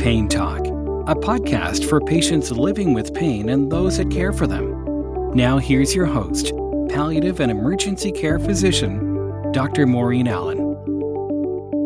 Pain Talk, a podcast for patients living with pain and those that care for them. Now, here's your host, palliative and emergency care physician, Dr. Maureen Allen.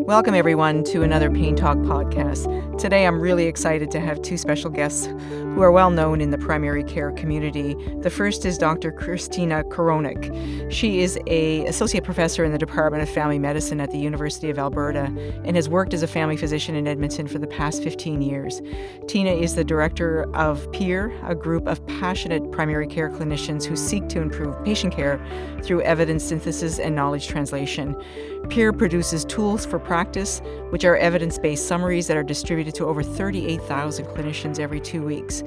Welcome, everyone, to another Pain Talk podcast. Today, I'm really excited to have two special guests who are well known in the primary care community. The first is Dr. Christina Korownyk. She is a associate professor in the Department of Family Medicine at the University of Alberta and has worked as a family physician in Edmonton for the past 15 years. Tina is the director of PEER, a group of passionate primary care clinicians who seek to improve patient care through evidence synthesis and knowledge translation. PEER produces tools for practice, which are evidence based summaries that are distributed to over 38,000 clinicians every two weeks.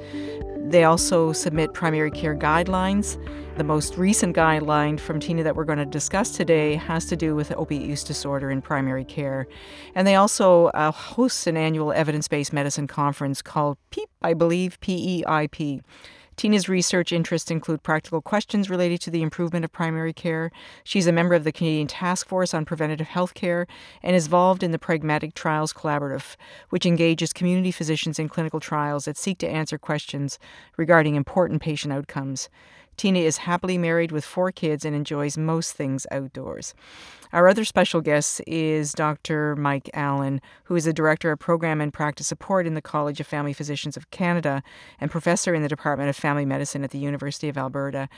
They also submit primary care guidelines. The most recent guideline from Tina that we're going to discuss today has to do with opiate use disorder in primary care. And they also uh, host an annual evidence based medicine conference called PEEP, I believe, P E I P. Tina's research interests include practical questions related to the improvement of primary care. She's a member of the Canadian Task Force on Preventative Health Care and is involved in the Pragmatic Trials Collaborative, which engages community physicians in clinical trials that seek to answer questions regarding important patient outcomes. Tina is happily married with four kids and enjoys most things outdoors. Our other special guest is Dr. Mike Allen, who is the Director of Program and Practice Support in the College of Family Physicians of Canada and Professor in the Department of Family Medicine at the University of Alberta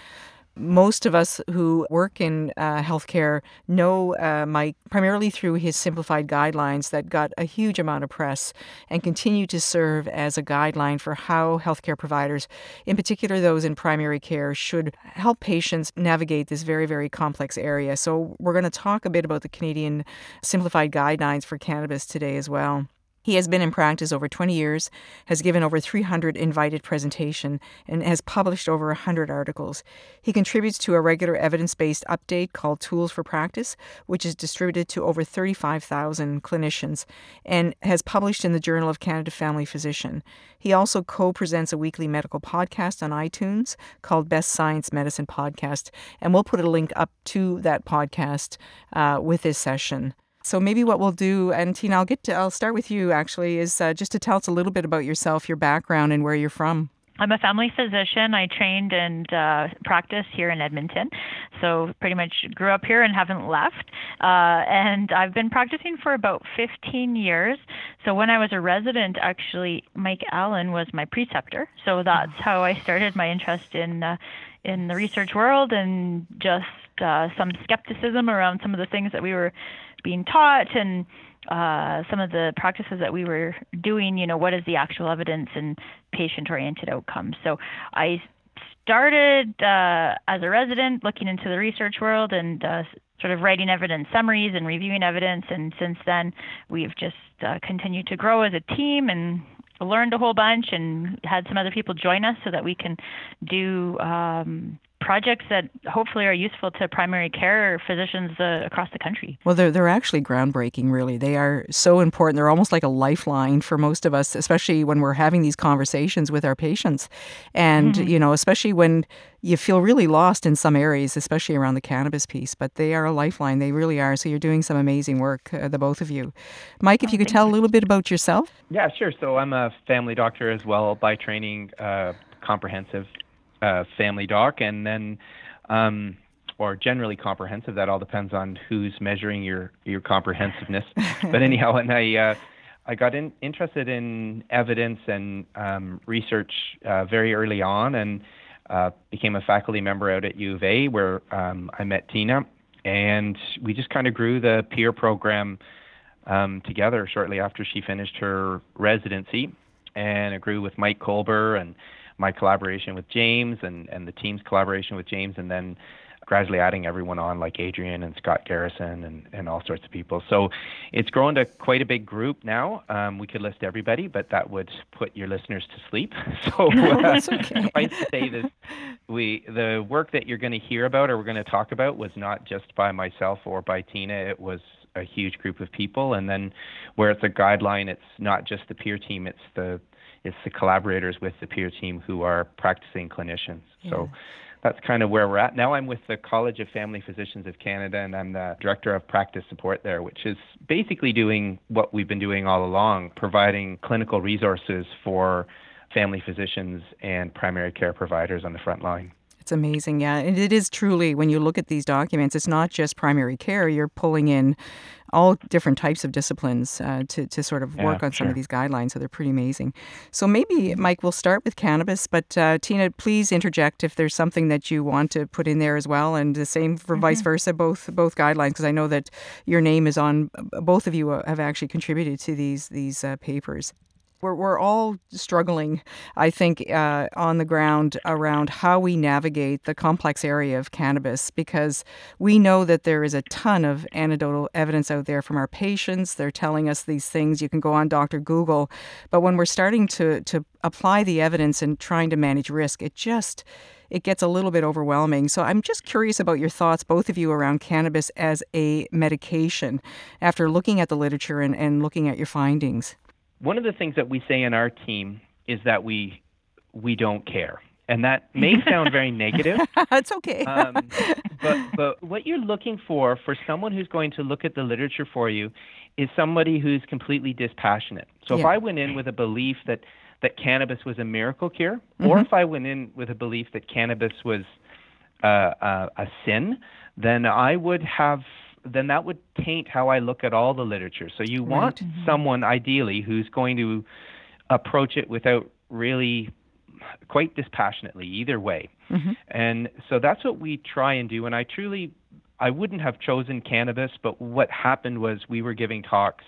most of us who work in uh, healthcare know uh, Mike primarily through his simplified guidelines that got a huge amount of press and continue to serve as a guideline for how healthcare providers, in particular those in primary care, should help patients navigate this very, very complex area. So, we're going to talk a bit about the Canadian simplified guidelines for cannabis today as well. He has been in practice over 20 years, has given over 300 invited presentation, and has published over 100 articles. He contributes to a regular evidence-based update called Tools for Practice, which is distributed to over 35,000 clinicians and has published in the Journal of Canada Family Physician. He also co-presents a weekly medical podcast on iTunes called Best Science Medicine Podcast, and we'll put a link up to that podcast uh, with this session. So maybe what we'll do, and Tina, I'll get to, I'll start with you actually, is uh, just to tell us a little bit about yourself, your background, and where you're from. I'm a family physician. I trained and uh, practiced here in Edmonton, so pretty much grew up here and haven't left. Uh, and I've been practicing for about 15 years. So when I was a resident, actually, Mike Allen was my preceptor. So that's how I started my interest in uh, in the research world and just uh, some skepticism around some of the things that we were being taught and uh, some of the practices that we were doing, you know, what is the actual evidence and patient oriented outcomes. So I started uh, as a resident looking into the research world and uh, sort of writing evidence summaries and reviewing evidence. And since then, we've just uh, continued to grow as a team and learned a whole bunch and had some other people join us so that we can do um, projects that hopefully are useful to primary care physicians uh, across the country. Well, they're, they're actually groundbreaking, really. They are so important. They're almost like a lifeline for most of us, especially when we're having these conversations with our patients. And, mm-hmm. you know, especially when you feel really lost in some areas, especially around the cannabis piece, but they are a lifeline. They really are. So you're doing some amazing work, uh, the both of you. Mike, if oh, you could tell you. a little bit about yourself. Yeah, sure. So I'm a family doctor as well by training, uh, comprehensive uh, family doc, and then um, or generally comprehensive. That all depends on who's measuring your your comprehensiveness. but anyhow, and I uh, I got in, interested in evidence and um, research uh, very early on, and uh, became a faculty member out at U of A, where um, I met Tina, and we just kind of grew the PEER program um, together shortly after she finished her residency, and it grew with Mike Kolber and my collaboration with James and, and the team's collaboration with James, and then gradually adding everyone on like Adrian and Scott Garrison and, and all sorts of people. So it's grown to quite a big group now. Um, we could list everybody, but that would put your listeners to sleep. So uh, okay. suffice to say this, we the work that you're going to hear about or we're going to talk about was not just by myself or by Tina. It was a huge group of people, and then where it's a guideline, it's not just the PEER team; it's the it's the collaborators with the PEER team who are practicing clinicians. Yeah. So that's kind of where we're at. Now I'm with the College of Family Physicians of Canada and I'm the director of practice support there, which is basically doing what we've been doing all along, providing clinical resources for family physicians and primary care providers on the front line. It's amazing, yeah. And it is truly, when you look at these documents, it's not just primary care. You're pulling in all different types of disciplines uh, to, to sort of work Yeah, on some sure. of these guidelines. So they're pretty amazing. So maybe, Mike, we'll start with cannabis. But uh, Tina, please interject if there's something that you want to put in there as well. And the same for vice versa, both both guidelines, because I know that your name is on, both of you uh, have actually contributed to these, these uh, papers. We're, we're all struggling, I think, uh, on the ground around how we navigate the complex area of cannabis because we know that there is a ton of anecdotal evidence out there from our patients. They're telling us these things. You can go on Dr. Google. But when we're starting to, to apply the evidence and trying to manage risk, it just it gets a little bit overwhelming. So I'm just curious about your thoughts, both of you, around cannabis as a medication after looking at the literature and, and looking at your findings. One of the things that we say in our team is that we we don't care. And that may sound very negative, it's okay. um, but but what you're looking for for someone who's going to look at the literature for you is somebody who's completely dispassionate. So if I went in with a belief that that cannabis was a miracle cure, or if I went in with a belief that cannabis was uh, uh, a sin, then I would have then that would taint how I look at all the literature. So you want someone ideally who's going to approach it without really quite dispassionately either way. And so that's what we try and do. And I truly, I wouldn't have chosen cannabis, but what happened was we were giving talks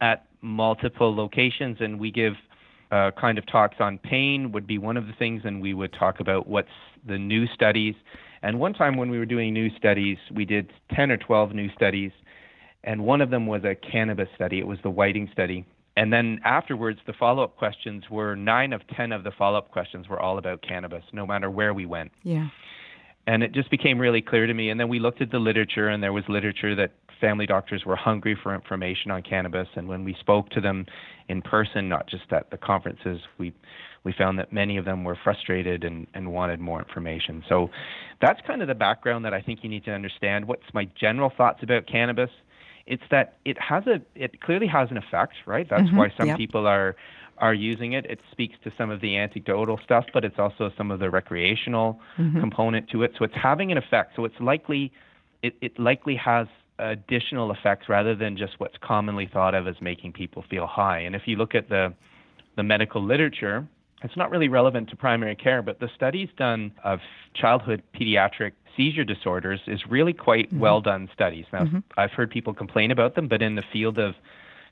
at multiple locations, and we give uh, kind of talks on pain would be one of the things, and we would talk about what's the new studies. And one time when we were doing new studies, we did 10 or 12 new studies, and one of them was a cannabis study. It was the Whiting study. And then afterwards, the follow up questions were nine of 10 of the follow up questions were all about cannabis, no matter where we went yeah. and it just became really clear to me. And then we looked at the literature, and there was literature that family doctors were hungry for information on cannabis. And when we spoke to them in person, not just at the conferences, we we found that many of them were frustrated and, and wanted more information. So that's kind of the background that I think you need to understand. What's my general thoughts about cannabis? It's that it has a it clearly has an effect, right? That's mm-hmm. why some yep. people are are using it. It speaks to some of the anecdotal stuff, but it's also some of the recreational mm-hmm. component to it. So it's having an effect. So it's likely it, it likely has additional effects rather than just what's commonly thought of as making people feel high. And if you look at the the medical literature, it's not really relevant to primary care, but the studies done of childhood pediatric seizure disorders is really quite mm-hmm. well done studies. Now, mm-hmm. I've heard people complain about them, but in the field of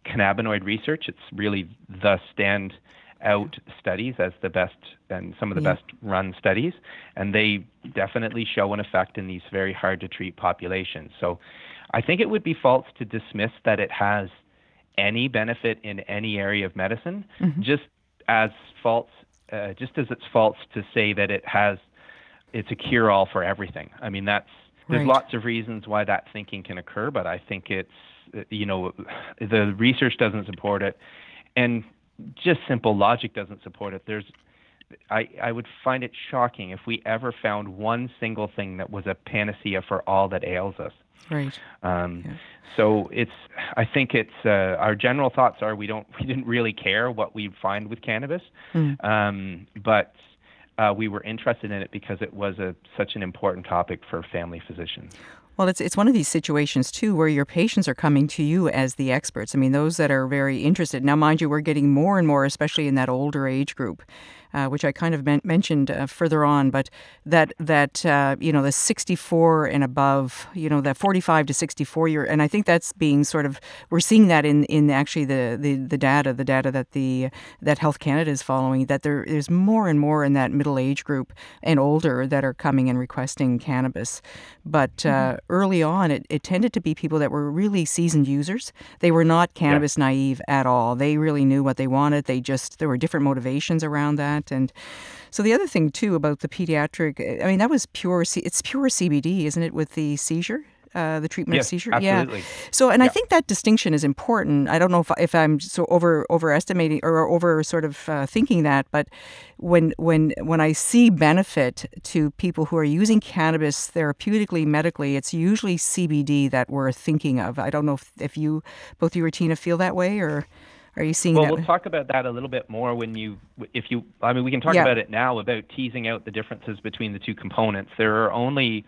cannabinoid research, it's really the stand out studies as the best and some of the Yeah. best run studies, and they definitely show an effect in these very hard to treat populations. So I think it would be false to dismiss that it has any benefit in any area of medicine, mm-hmm. just as false, uh, just as it's false to say that it has, it's a cure all for everything. I mean, that's there's Right. lots of reasons why that thinking can occur, but I think it's, uh, you know, the research doesn't support it, and just simple logic doesn't support it. There's I, I would find it shocking if we ever found one single thing that was a panacea for all that ails us. Right. Um, Yeah. So it's, I think it's uh, our general thoughts are we don't, we didn't really care what we find with cannabis, Mm. um, but uh, we were interested in it because it was a such an important topic for family physicians. Well, it's it's one of these situations too where your patients are coming to you as the experts. I mean, those that are very interested. Now, mind you, we're getting more and more, especially in that older age group, uh, which I kind of men- mentioned uh, further on. But that that uh, you know the 64 and above, you know, that 45 to 64 year, and I think that's being sort of we're seeing that in in actually the the, the data, the data that the that Health Canada is following. That there is more and more in that middle age group and older that are coming and requesting cannabis. But uh, early on, it, it tended to be people that were really seasoned users. They were not cannabis naive at all. They really knew what they wanted. They just, there were different motivations around that. And so the other thing, too, about the pediatric, I mean, that was pure. It's pure CBD, isn't it, with the seizure? uh, the treatment yes, of seizure. Absolutely. Yeah. So, and yeah. I think that distinction is important. I don't know if if I'm so over overestimating or over sort of uh, thinking that, but when when when I see benefit to people who are using cannabis therapeutically, medically, it's usually CBD that we're thinking of. I don't know if, if you both you or Tina feel that way or. Are you seeing well, that? we'll talk about that a little bit more when you, if you, I mean, we can talk Yeah. about it now about teasing out the differences between the two components. There are only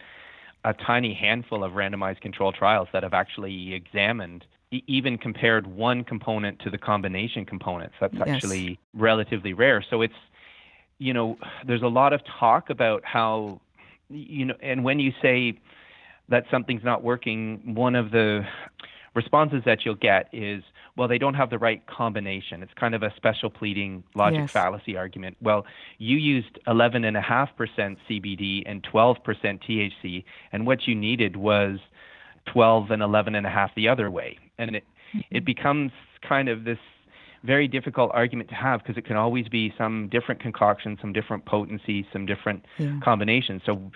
a tiny handful of randomized control trials that have actually examined, even compared one component to the combination components. That's Yes. actually relatively rare. So it's, you know, there's a lot of talk about how, you know, and when you say that something's not working, one of the responses that you'll get is, well, they don't have the right combination. It's kind of a special pleading logic Yes. fallacy argument. Well, you used 11.5% CBD and 12% THC, and what you needed was 12 and 11.5 the other way. And it, mm-hmm. it becomes kind of this very difficult argument to have because it can always be some different concoction, some different potency, some different Yeah. combinations. So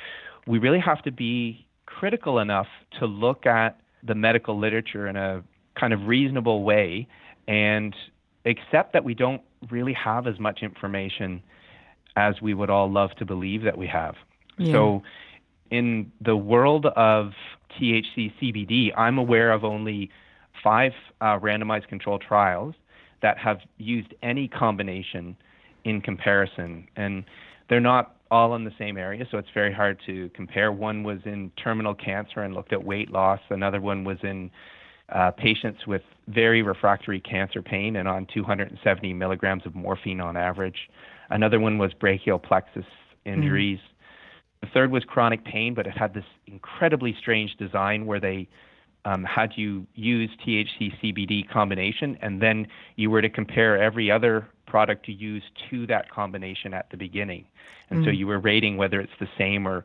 we really have to be critical enough to look at the medical literature in a kind of reasonable way and accept that we don't really have as much information as we would all love to believe that we have. Yeah. So in the world of THC CBD, I'm aware of only five uh, randomized controlled trials that have used any combination in comparison. And they're not all in the same area, so it's very hard to compare. One was in terminal cancer and looked at weight loss, another one was in uh, patients with very refractory cancer pain and on 270 milligrams of morphine on average. Another one was brachial plexus injuries. The third was chronic pain, but it had this incredibly strange design where they um, had you use THC CBD combination, and then you were to compare every other product you use to that combination at the beginning, and so you were rating whether it's the same or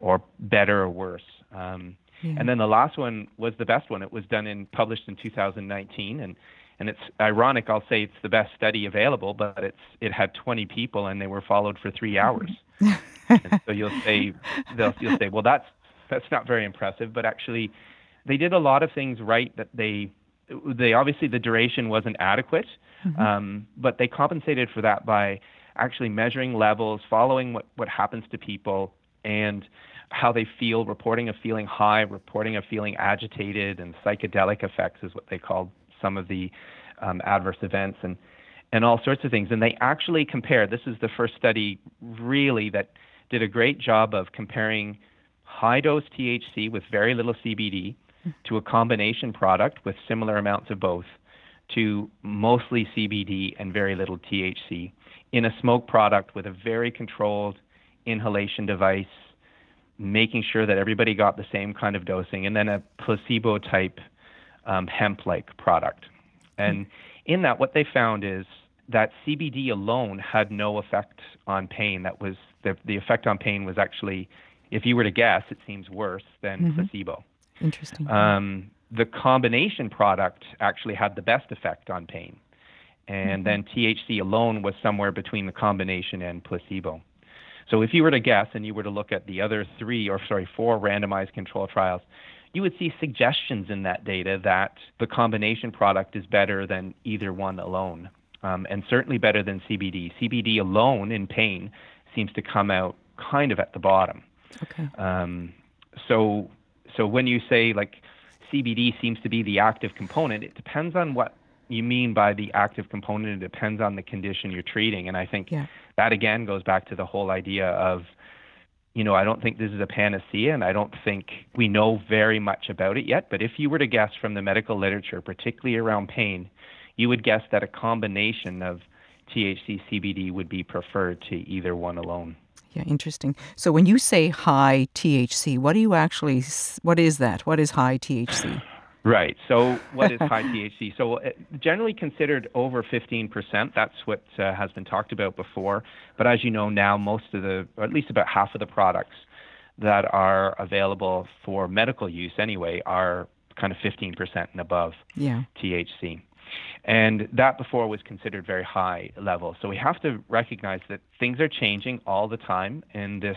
or better or worse. Um, And then the last one was the best one. It was done in published in 2019, and and it's ironic. I'll say it's the best study available, but it's it had 20 people and they were followed for three hours. and so you'll say they'll you'll say, well, that's that's not very impressive, but actually, they did a lot of things right. That they they obviously the duration wasn't adequate, um, but they compensated for that by actually measuring levels, following what what happens to people, and how they feel, reporting of feeling high, reporting of feeling agitated, and psychedelic effects is what they called some of the um, adverse events, and and all sorts of things. And they actually compared. This is the first study really that did a great job of comparing high dose THC with very little CBD to a combination product with similar amounts of both to mostly CBD and very little THC in a smoke product with a very controlled inhalation device, making sure that everybody got the same kind of dosing, and then a placebo type um, hemp like product. And in that, what they found is that CBD alone had no effect on pain. That was the, the effect on pain was actually, if you were to guess, it seems worse than placebo. Interesting. Um, the combination product actually had the best effect on pain. And then THC alone was somewhere between the combination and placebo. So if you were to guess and you were to look at the other three, or sorry, four randomized control trials, you would see suggestions in that data that the combination product is better than either one alone, um, and certainly better than CBD. CBD alone in pain seems to come out kind of at the bottom. okay. Um, so, so when you say like CBD seems to be the active component, it depends on what you mean by the active component. It depends on the condition you're treating, and I think Yeah. that again goes back to the whole idea of, you know, I don't think this is a panacea, and I don't think we know very much about it yet. But if you were to guess from the medical literature, particularly around pain, you would guess that a combination of THC CBD would be preferred to either one alone. Yeah, interesting. So when you say high THC, what do you actually? What is that? What is high THC? Right. So, what is high THC? So, uh, generally considered over 15%. That's what uh, has been talked about before. But as you know now, most of the, or at least about half of the products that are available for medical use anyway, are kind of 15% and above Yeah. THC. And that before was considered very high level. So we have to recognize that things are changing all the time in this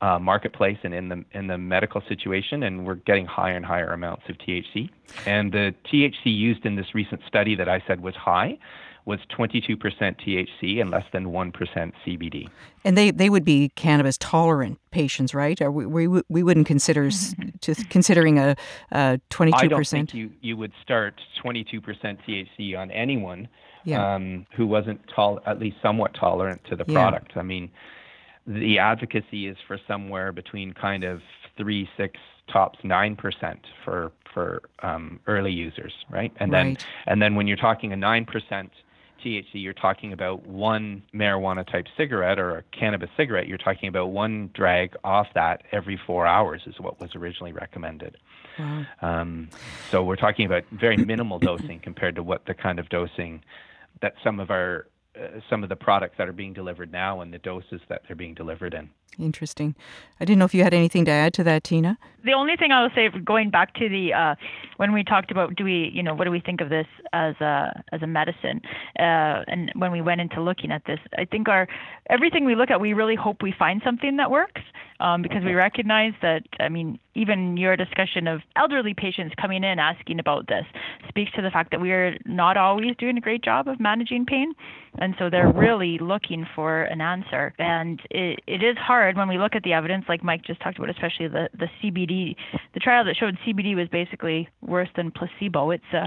uh, marketplace and in the in the medical situation, and we're getting higher and higher amounts of THC. And the THC used in this recent study that I said was high was 22% THC and less than 1% CBD. And they, they would be cannabis tolerant patients, right? Or we, we, we wouldn't consider to considering a, a 22%. I don't think you, you would start 22% THC on anyone yeah. um, who wasn't tol- at least somewhat tolerant to the product. Yeah. I mean, the advocacy is for somewhere between kind of three, six, tops nine percent for for um, early users, right? And right. then and then when you're talking a nine percent THC, you're talking about one marijuana type cigarette or a cannabis cigarette. You're talking about one drag off that every four hours is what was originally recommended. Wow. Um, so we're talking about very minimal dosing compared to what the kind of dosing that some of our uh, some of the products that are being delivered now and the doses that they're being delivered in. Interesting. I didn't know if you had anything to add to that, Tina. The only thing I will say, going back to the uh, when we talked about do we, you know, what do we think of this as a as a medicine, uh, and when we went into looking at this, I think our everything we look at, we really hope we find something that works um, because we recognize that, I mean, even your discussion of elderly patients coming in asking about this speaks to the fact that we are not always doing a great job of managing pain. And so they're really looking for an answer. And it, it is hard when we look at the evidence, like Mike just talked about, especially the, the CBD, the trial that showed CBD was basically worse than placebo. It's, uh,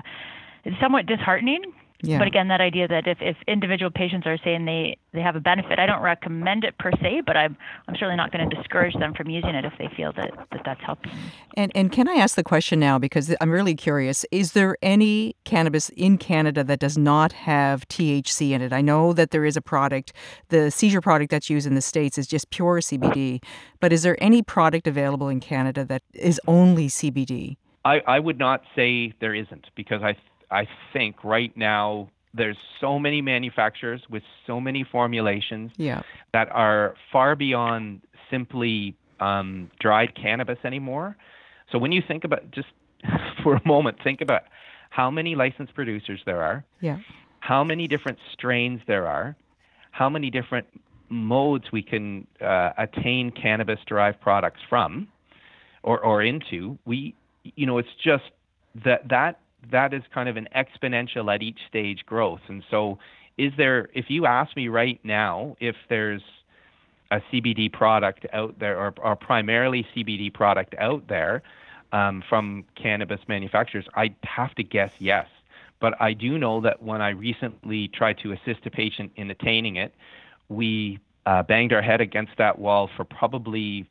it's somewhat disheartening yeah. But again, that idea that if, if individual patients are saying they, they have a benefit, I don't recommend it per se, but I'm, I'm certainly not going to discourage them from using it if they feel that, that that's helping. And, and can I ask the question now, because I'm really curious, is there any cannabis in Canada that does not have THC in it? I know that there is a product, the seizure product that's used in the States is just pure CBD, but is there any product available in Canada that is only CBD? I, I would not say there isn't because I I think right now there's so many manufacturers with so many formulations yeah. that are far beyond simply um, dried cannabis anymore. So when you think about just for a moment, think about how many licensed producers there are, yeah. how many different strains there are, how many different modes we can uh, attain cannabis derived products from or, or into. We, you know, it's just that that that is kind of an exponential at each stage growth. And so, is there, if you ask me right now, if there's a CBD product out there, or, or primarily CBD product out there um, from cannabis manufacturers, I'd have to guess yes. But I do know that when I recently tried to assist a patient in attaining it, we uh, banged our head against that wall for probably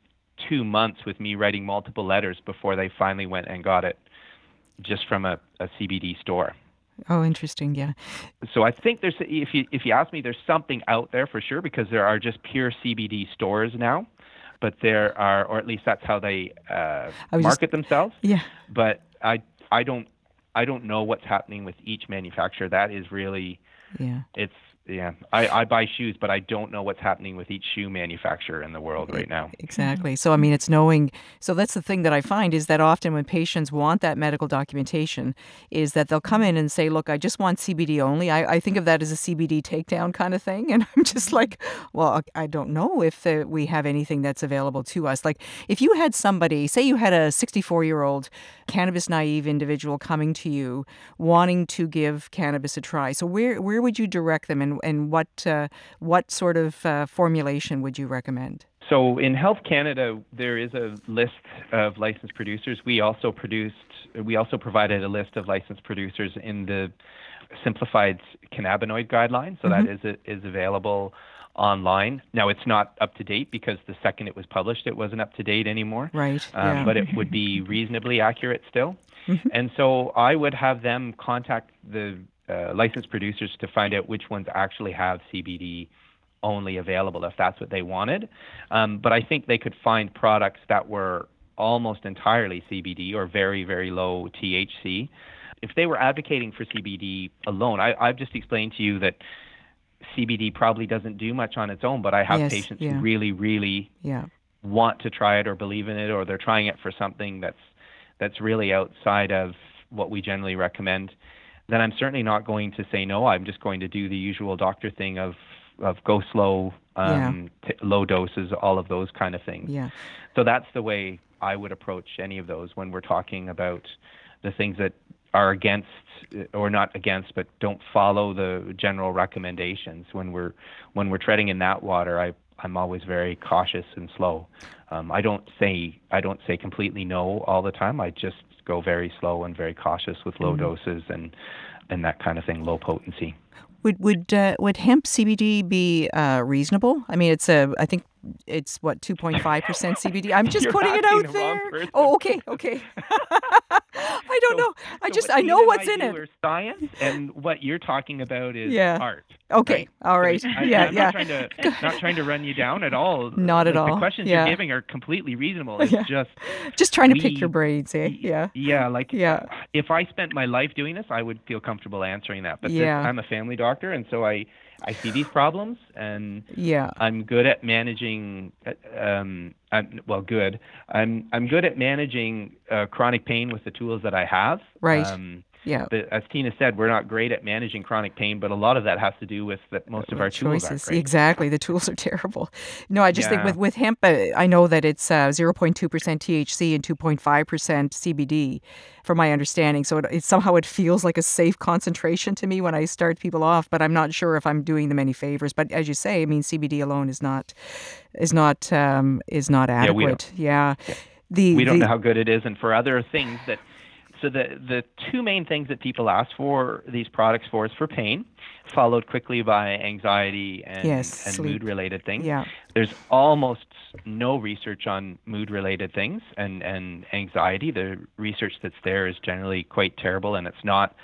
two months with me writing multiple letters before they finally went and got it just from a, a CBD store. Oh, interesting. Yeah. So I think there's, if you if you ask me, there's something out there for sure because there are just pure CBD stores now, but there are, or at least that's how they uh, market just, themselves. Yeah. But I I don't I don't know what's happening with each manufacturer. That is really yeah. It's yeah, I, I buy shoes, but I don't know what's happening with each shoe manufacturer in the world right now. Exactly. So I mean, it's knowing. So that's the thing that I find is that often when patients want that medical documentation, is that they'll come in and say, "Look, I just want CBD only." I, I think of that as a CBD takedown kind of thing, and I'm just like, "Well, I don't know if uh, we have anything that's available to us." Like, if you had somebody, say you had a 64 year old cannabis naive individual coming to you wanting to give cannabis a try, so where where would you direct them and and what uh, what sort of uh, formulation would you recommend? So in Health Canada, there is a list of licensed producers. We also produced, we also provided a list of licensed producers in the simplified cannabinoid guidelines. So mm-hmm. that is is available online. Now it's not up to date because the second it was published, it wasn't up to date anymore. Right. Um, yeah. But it would be reasonably accurate still. Mm-hmm. And so I would have them contact the uh, licensed producers to find out which ones actually have CBD only available if that's what they wanted. Um, but I think they could find products that were almost entirely CBD or very, very low THC. If they were advocating for CBD alone, I, have just explained to you that CBD probably doesn't do much on its own, but I have yes, patients yeah. who really, really yeah. want to try it or believe in it, or they're trying it for something that's that's really outside of what we generally recommend then I'm certainly not going to say no. I'm just going to do the usual doctor thing of of go slow, um, yeah. t- low doses, all of those kind of things. Yeah. So that's the way I would approach any of those when we're talking about the things that are against or not against but don't follow the general recommendations when we're when we're treading in that water i i'm always very cautious and slow um, i don't say i don't say completely no all the time i just go very slow and very cautious with low mm-hmm. doses and and that kind of thing low potency would would uh, would hemp CBD be uh, reasonable? I mean, it's a I think it's what 2.5% CBD. I'm just putting it out there. Oh, okay, okay. I don't so, know. I so just I know what's in it. Science and what you're talking about is yeah. art. Okay. Right? All right. I, yeah, I'm yeah. Not trying, to, not trying to run you down at all. Not at like, all. The questions yeah. you're giving are completely reasonable. It's yeah. just just trying to pick your brains, eh? Yeah. Yeah, like yeah. if I spent my life doing this, I would feel comfortable answering that. But yeah. This, I'm a family doctor and so I I see these problems, and yeah, I'm good at managing. Um, I'm, well, good. I'm I'm good at managing uh, chronic pain with the tools that I have. Right. Um, yeah. But as Tina said, we're not great at managing chronic pain, but a lot of that has to do with that most of our choices. Tools exactly, the tools are terrible. No, I just yeah. think with with hemp, uh, I know that it's uh, 0.2% THC and 2.5% CBD, from my understanding. So it, it, somehow it feels like a safe concentration to me when I start people off, but I'm not sure if I'm doing them any favors. But as you say, I mean, CBD alone is not is not um, is not adequate. Yeah. yeah. The, we don't the, know how good it is, and for other things that so the the two main things that people ask for these products for is for pain, followed quickly by anxiety and, yes, and mood related things. Yeah. There's almost no research on mood related things and, and anxiety. The research that's there is generally quite terrible and it's not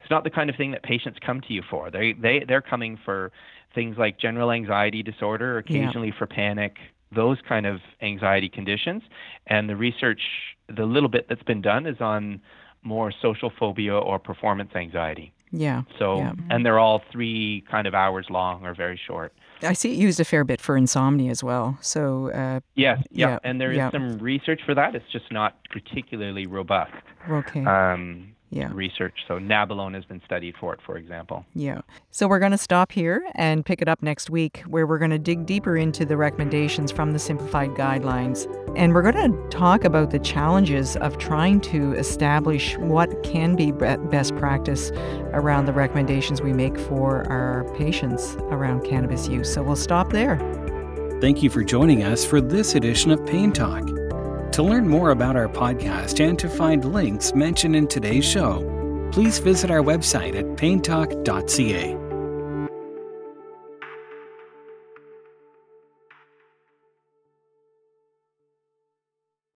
it's not the kind of thing that patients come to you for. They they they're coming for things like general anxiety disorder, occasionally yeah. for panic, those kind of anxiety conditions. And the research, the little bit that's been done, is on more social phobia or performance anxiety. Yeah. So, yeah. and they're all three kind of hours long or very short. I see it used a fair bit for insomnia as well. So, uh, yeah, yeah, yeah, and there is yeah. some research for that. It's just not particularly robust. Okay. Um, yeah. research. So Nabilone has been studied for it, for example. Yeah. So we're going to stop here and pick it up next week, where we're going to dig deeper into the recommendations from the simplified guidelines. And we're going to talk about the challenges of trying to establish what can be best practice around the recommendations we make for our patients around cannabis use. So we'll stop there. Thank you for joining us for this edition of Pain Talk. To learn more about our podcast and to find links mentioned in today's show, please visit our website at paintalk.ca.